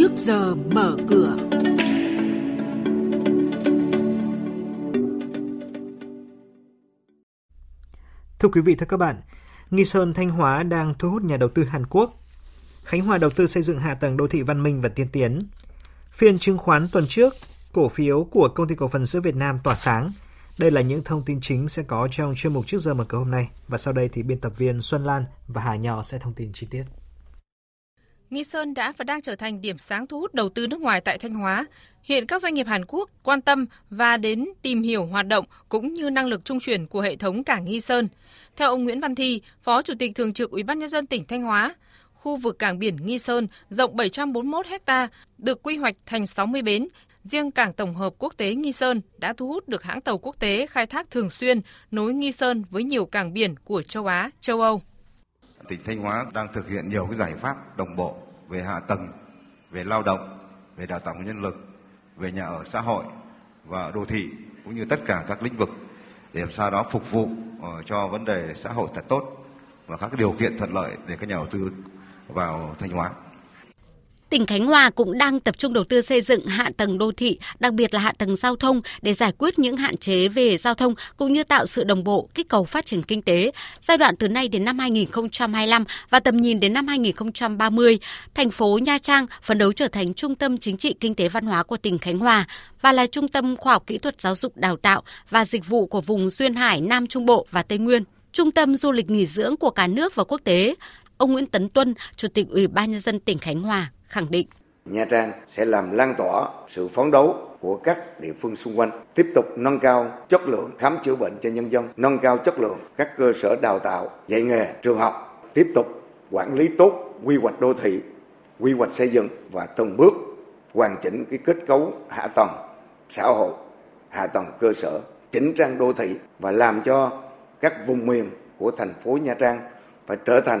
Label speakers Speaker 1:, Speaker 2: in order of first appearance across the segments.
Speaker 1: trước giờ mở cửa.
Speaker 2: Thưa quý vị, thưa các bạn, Nghi Sơn Thanh Hóa đang thu hút nhà đầu tư Hàn Quốc. Khánh Hòa đầu tư xây dựng hạ tầng đô thị văn minh và tiên tiến. Phiên chứng khoán tuần trước, cổ phiếu của công ty cổ phần sữa Việt Nam tỏa sáng. Đây là những thông tin chính sẽ có trong chuyên mục trước giờ mở cửa hôm nay. Và sau đây thì biên tập viên Xuân Lan và Hà Nho sẽ thông tin chi tiết.
Speaker 3: Nghi Sơn đã và đang trở thành điểm sáng thu hút đầu tư nước ngoài tại Thanh Hóa. Hiện các doanh nghiệp Hàn Quốc quan tâm và đến tìm hiểu hoạt động cũng như năng lực trung chuyển của hệ thống cảng Nghi Sơn. Theo ông Nguyễn Văn Thi, Phó Chủ tịch Thường trực Ủy ban nhân dân tỉnh Thanh Hóa, khu vực cảng biển Nghi Sơn rộng 741 ha được quy hoạch thành 60 bến. Riêng cảng tổng hợp quốc tế Nghi Sơn đã thu hút được hãng tàu quốc tế khai thác thường xuyên nối Nghi Sơn với nhiều cảng biển của châu Á, châu Âu
Speaker 4: tỉnh Thanh Hóa đang thực hiện nhiều cái giải pháp đồng bộ về hạ tầng, về lao động, về đào tạo nhân lực, về nhà ở xã hội và đô thị cũng như tất cả các lĩnh vực để làm sao đó phục vụ ờ, cho vấn đề xã hội thật tốt và các điều kiện thuận lợi để các nhà đầu tư vào Thanh Hóa
Speaker 5: tỉnh Khánh Hòa cũng đang tập trung đầu tư xây dựng hạ tầng đô thị, đặc biệt là hạ tầng giao thông để giải quyết những hạn chế về giao thông cũng như tạo sự đồng bộ, kích cầu phát triển kinh tế. Giai đoạn từ nay đến năm 2025 và tầm nhìn đến năm 2030, thành phố Nha Trang phấn đấu trở thành trung tâm chính trị kinh tế văn hóa của tỉnh Khánh Hòa và là trung tâm khoa học kỹ thuật giáo dục đào tạo và dịch vụ của vùng duyên hải Nam Trung Bộ và Tây Nguyên trung tâm du lịch nghỉ dưỡng của cả nước và quốc tế. Ông Nguyễn Tấn Tuân, Chủ tịch Ủy ban nhân dân tỉnh Khánh Hòa khẳng định.
Speaker 6: Nha Trang sẽ làm lan tỏa sự phấn đấu của các địa phương xung quanh, tiếp tục nâng cao chất lượng khám chữa bệnh cho nhân dân, nâng cao chất lượng các cơ sở đào tạo, dạy nghề, trường học, tiếp tục quản lý tốt quy hoạch đô thị, quy hoạch xây dựng và từng bước hoàn chỉnh cái kết cấu hạ tầng xã hội, hạ tầng cơ sở, chỉnh trang đô thị và làm cho các vùng miền của thành phố Nha Trang phải trở thành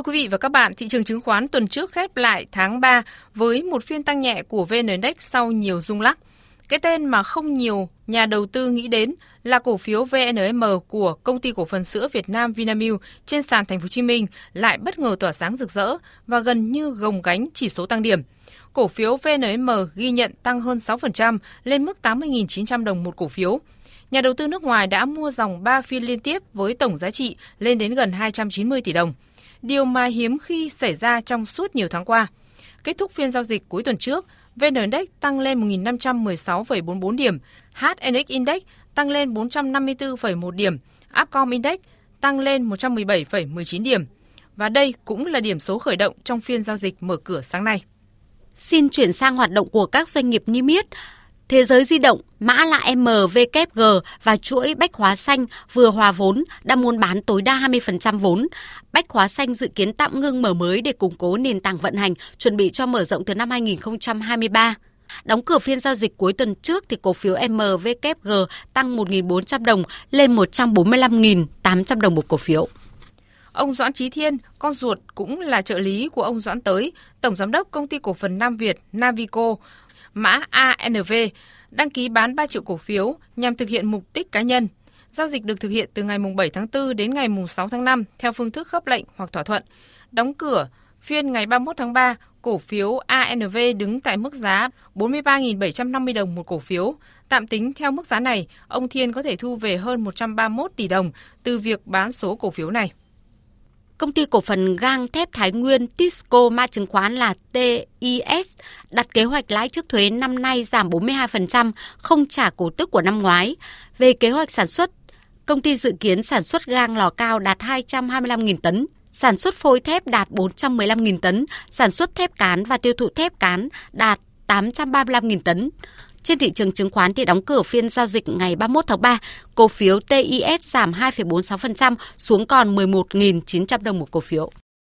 Speaker 3: Thưa quý vị và các bạn, thị trường chứng khoán tuần trước khép lại tháng 3 với một phiên tăng nhẹ của VN Index sau nhiều rung lắc. Cái tên mà không nhiều nhà đầu tư nghĩ đến là cổ phiếu VNM của công ty cổ phần sữa Việt Nam Vinamilk trên sàn Thành phố Hồ Chí Minh lại bất ngờ tỏa sáng rực rỡ và gần như gồng gánh chỉ số tăng điểm. Cổ phiếu VNM ghi nhận tăng hơn 6% lên mức 80.900 đồng một cổ phiếu. Nhà đầu tư nước ngoài đã mua dòng 3 phiên liên tiếp với tổng giá trị lên đến gần 290 tỷ đồng. Điều mà hiếm khi xảy ra trong suốt nhiều tháng qua. Kết thúc phiên giao dịch cuối tuần trước, VN Index tăng lên 1.516,44 điểm, HNX Index tăng lên 454,1 điểm, Upcom Index tăng lên 117,19 điểm. Và đây cũng là điểm số khởi động trong phiên giao dịch mở cửa sáng nay.
Speaker 5: Xin chuyển sang hoạt động của các doanh nghiệp niêm yết. Thế giới di động, mã là MVKG và chuỗi Bách Hóa Xanh vừa hòa vốn đã muốn bán tối đa 20% vốn. Bách Hóa Xanh dự kiến tạm ngưng mở mới để củng cố nền tảng vận hành, chuẩn bị cho mở rộng từ năm 2023. Đóng cửa phiên giao dịch cuối tuần trước thì cổ phiếu MVKG tăng 1.400 đồng lên 145.800 đồng một cổ phiếu.
Speaker 3: Ông Doãn Trí Thiên, con ruột cũng là trợ lý của ông Doãn Tới, Tổng Giám đốc Công ty Cổ phần Nam Việt Navico, mã ANV, đăng ký bán 3 triệu cổ phiếu nhằm thực hiện mục đích cá nhân. Giao dịch được thực hiện từ ngày 7 tháng 4 đến ngày 6 tháng 5 theo phương thức khớp lệnh hoặc thỏa thuận. Đóng cửa phiên ngày 31 tháng 3, cổ phiếu ANV đứng tại mức giá 43.750 đồng một cổ phiếu. Tạm tính theo mức giá này, ông Thiên có thể thu về hơn 131 tỷ đồng từ việc bán số cổ phiếu này.
Speaker 5: Công ty cổ phần gang thép Thái Nguyên Tisco mã chứng khoán là TIS đặt kế hoạch lãi trước thuế năm nay giảm 42%, không trả cổ tức của năm ngoái. Về kế hoạch sản xuất, công ty dự kiến sản xuất gang lò cao đạt 225.000 tấn, sản xuất phôi thép đạt 415.000 tấn, sản xuất thép cán và tiêu thụ thép cán đạt 835.000 tấn. Trên thị trường chứng khoán thì đóng cửa phiên giao dịch ngày 31 tháng 3, cổ phiếu TIS giảm 2,46% xuống còn 11.900 đồng một cổ phiếu.